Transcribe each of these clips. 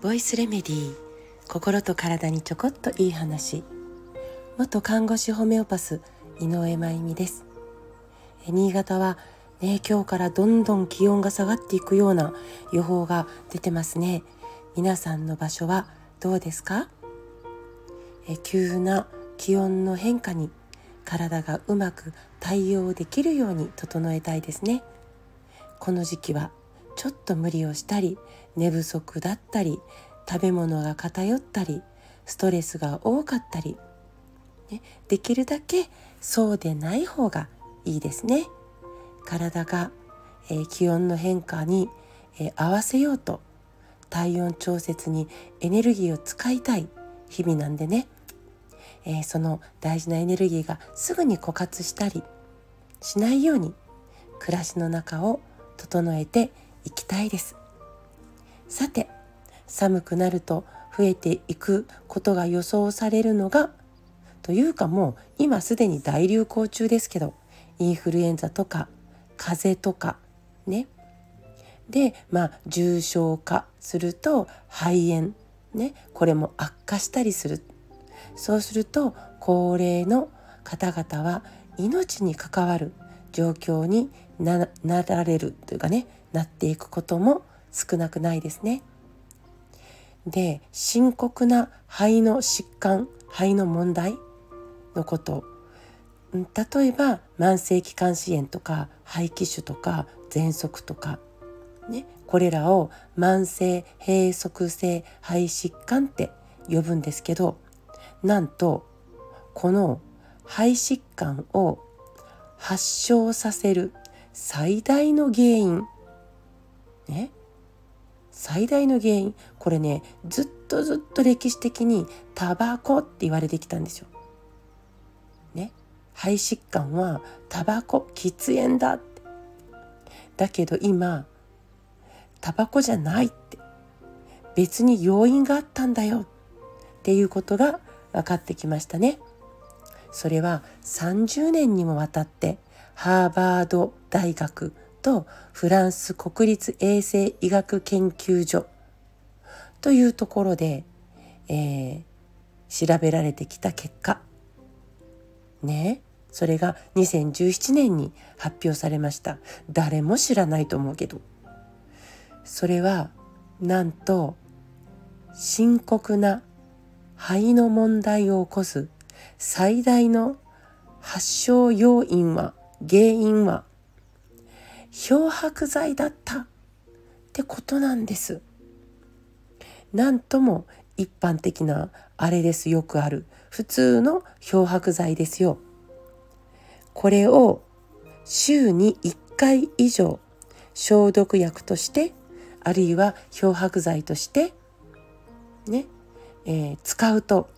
ボイスレメディー心と体にちょこっといい話。元看護師ホメオパス井上真由美です。新潟はね今日からどんどん気温が下がっていくような予報が出てますね。皆さんの場所はどうですか？え急な気温の変化に体がうまく対応できるように整えたいですね。この時期はちょっと無理をしたり寝不足だったり食べ物が偏ったりストレスが多かったり、ね、できるだけそうでない方がいいですね。体が、えー、気温の変化に、えー、合わせようと体温調節にエネルギーを使いたい日々なんでね、えー、その大事なエネルギーがすぐに枯渇したりしないように暮らしの中を整えていきたいです。さて寒くなると増えていくことが予想されるのがというかもう今すでに大流行中ですけどインフルエンザとか風邪とかね。でまあ重症化すると肺炎ね。これも悪化したりする。そうすると高齢の方々は命に関わる状況になられるというかねなっていくことも少なくないですね。で深刻な肺の疾患肺の問題のこと例えば慢性気管支炎とか肺気腫とか喘息とか、ね、これらを慢性閉塞性肺疾患って呼ぶんですけどなんとこの肺疾患を発症させる最大の原因。ね最大の原因。これねずっとずっと歴史的にタバコって言われてきたんですよ。ね？肺疾患はタバコ喫煙だって。だけど今タバコじゃないって。別に要因があったんだよ。っていうことが分かってきましたね。それは30年にもわたってハーバード大学とフランス国立衛生医学研究所というところで、えー、調べられてきた結果。ねそれが2017年に発表されました。誰も知らないと思うけど。それはなんと深刻な肺の問題を起こす最大の発症要因は原因は漂白剤だったってことなんです。なんとも一般的なあれですよくある普通の漂白剤ですよ。これを週に1回以上消毒薬としてあるいは漂白剤としてね、えー、使うと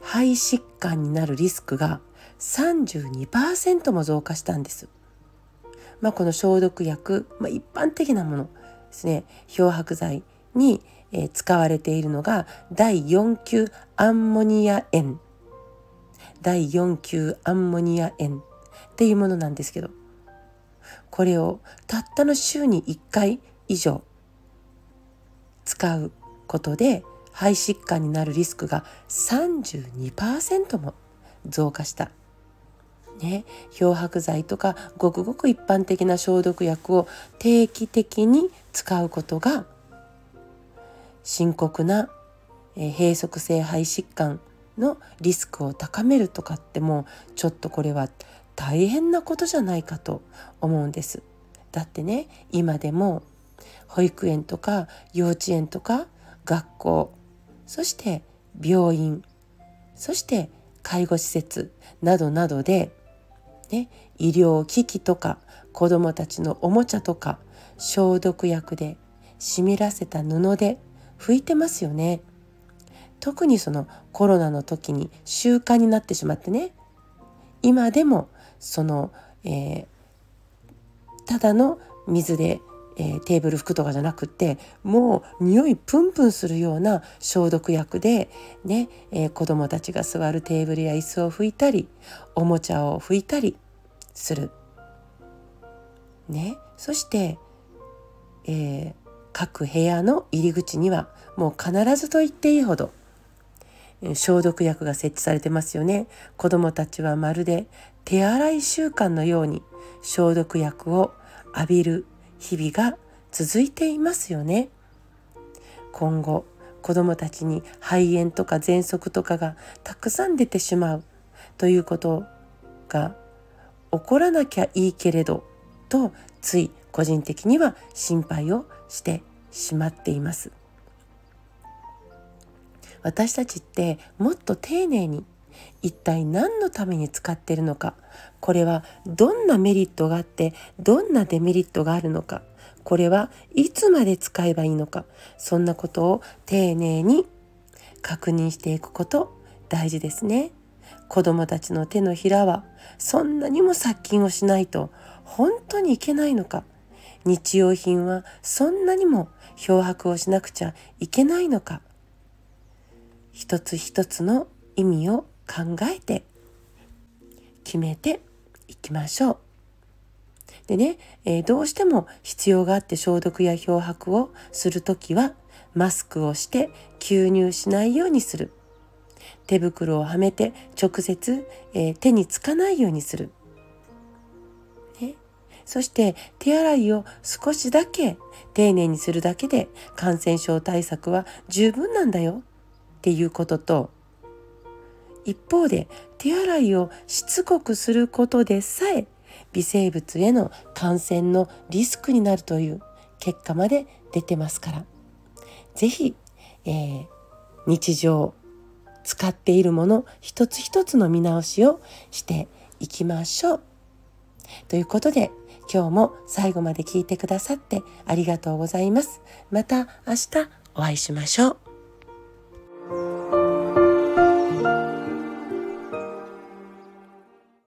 肺疾患になるリスクが32%も増加したんです。まあ、この消毒薬、まあ、一般的なものですね。漂白剤に、えー、使われているのが第4級アンモニア塩。第4級アンモニア塩っていうものなんですけどこれをたったの週に1回以上使うことで肺疾患になるリスクが32%も増加した。ね、漂白剤とかごくごく一般的な消毒薬を定期的に使うことが深刻な、え閉塞性肺疾患のリスクを高めるとかってもうちょっとこれは大変なことじゃないかと思うんです。だってね今でも保育園とか幼稚園とか学校そして病院そして介護施設などなどでね、医療機器とか子どもたちのおもちゃとか消毒薬で湿らせた布で拭いてますよね。特にそのコロナの時に習慣になってしまってね今でもその、えー、ただの水で、えー、テーブル拭くとかじゃなくってもう匂いプンプンするような消毒薬でね、えー、子どもたちが座るテーブルや椅子を拭いたりおもちゃを拭いたりする。ね、そして、えー、各部屋の入り口にはもう必ずと言っていいほど消毒薬が設置されてますよね。子どもたちはまるで手洗い習慣のように消毒薬を浴びる日々が続いていますよね。今後子どもたちに肺炎とか喘息とかがたくさん出てしまうということが起こらなきゃいいけれどとつい個人的には心配をしてしまっています。私たちってもっと丁寧に一体何のために使っているのか。これはどんなメリットがあってどんなデメリットがあるのか。これはいつまで使えばいいのか。そんなことを丁寧に確認していくこと大事ですね。子供たちの手のひらはそんなにも殺菌をしないと本当にいけないのか。日用品はそんなにも漂白をしなくちゃいけないのか。一つ一つの意味を考えて決めていきましょう。でね、えー、どうしても必要があって消毒や漂白をするときはマスクをして吸入しないようにする。手袋をはめて直接、えー、手につかないようにする。ね、そして手洗いを少しだけ丁寧にするだけで感染症対策は十分なんだよっていうことと一方で手洗いをしつこくすることでさえ微生物への感染のリスクになるという結果まで出てますから是非、えー、日常使っているもの一つ一つの見直しをしていきましょう。ということで今日も最後まで聞いてくださってありがとうございます。また明日お会いしましょう。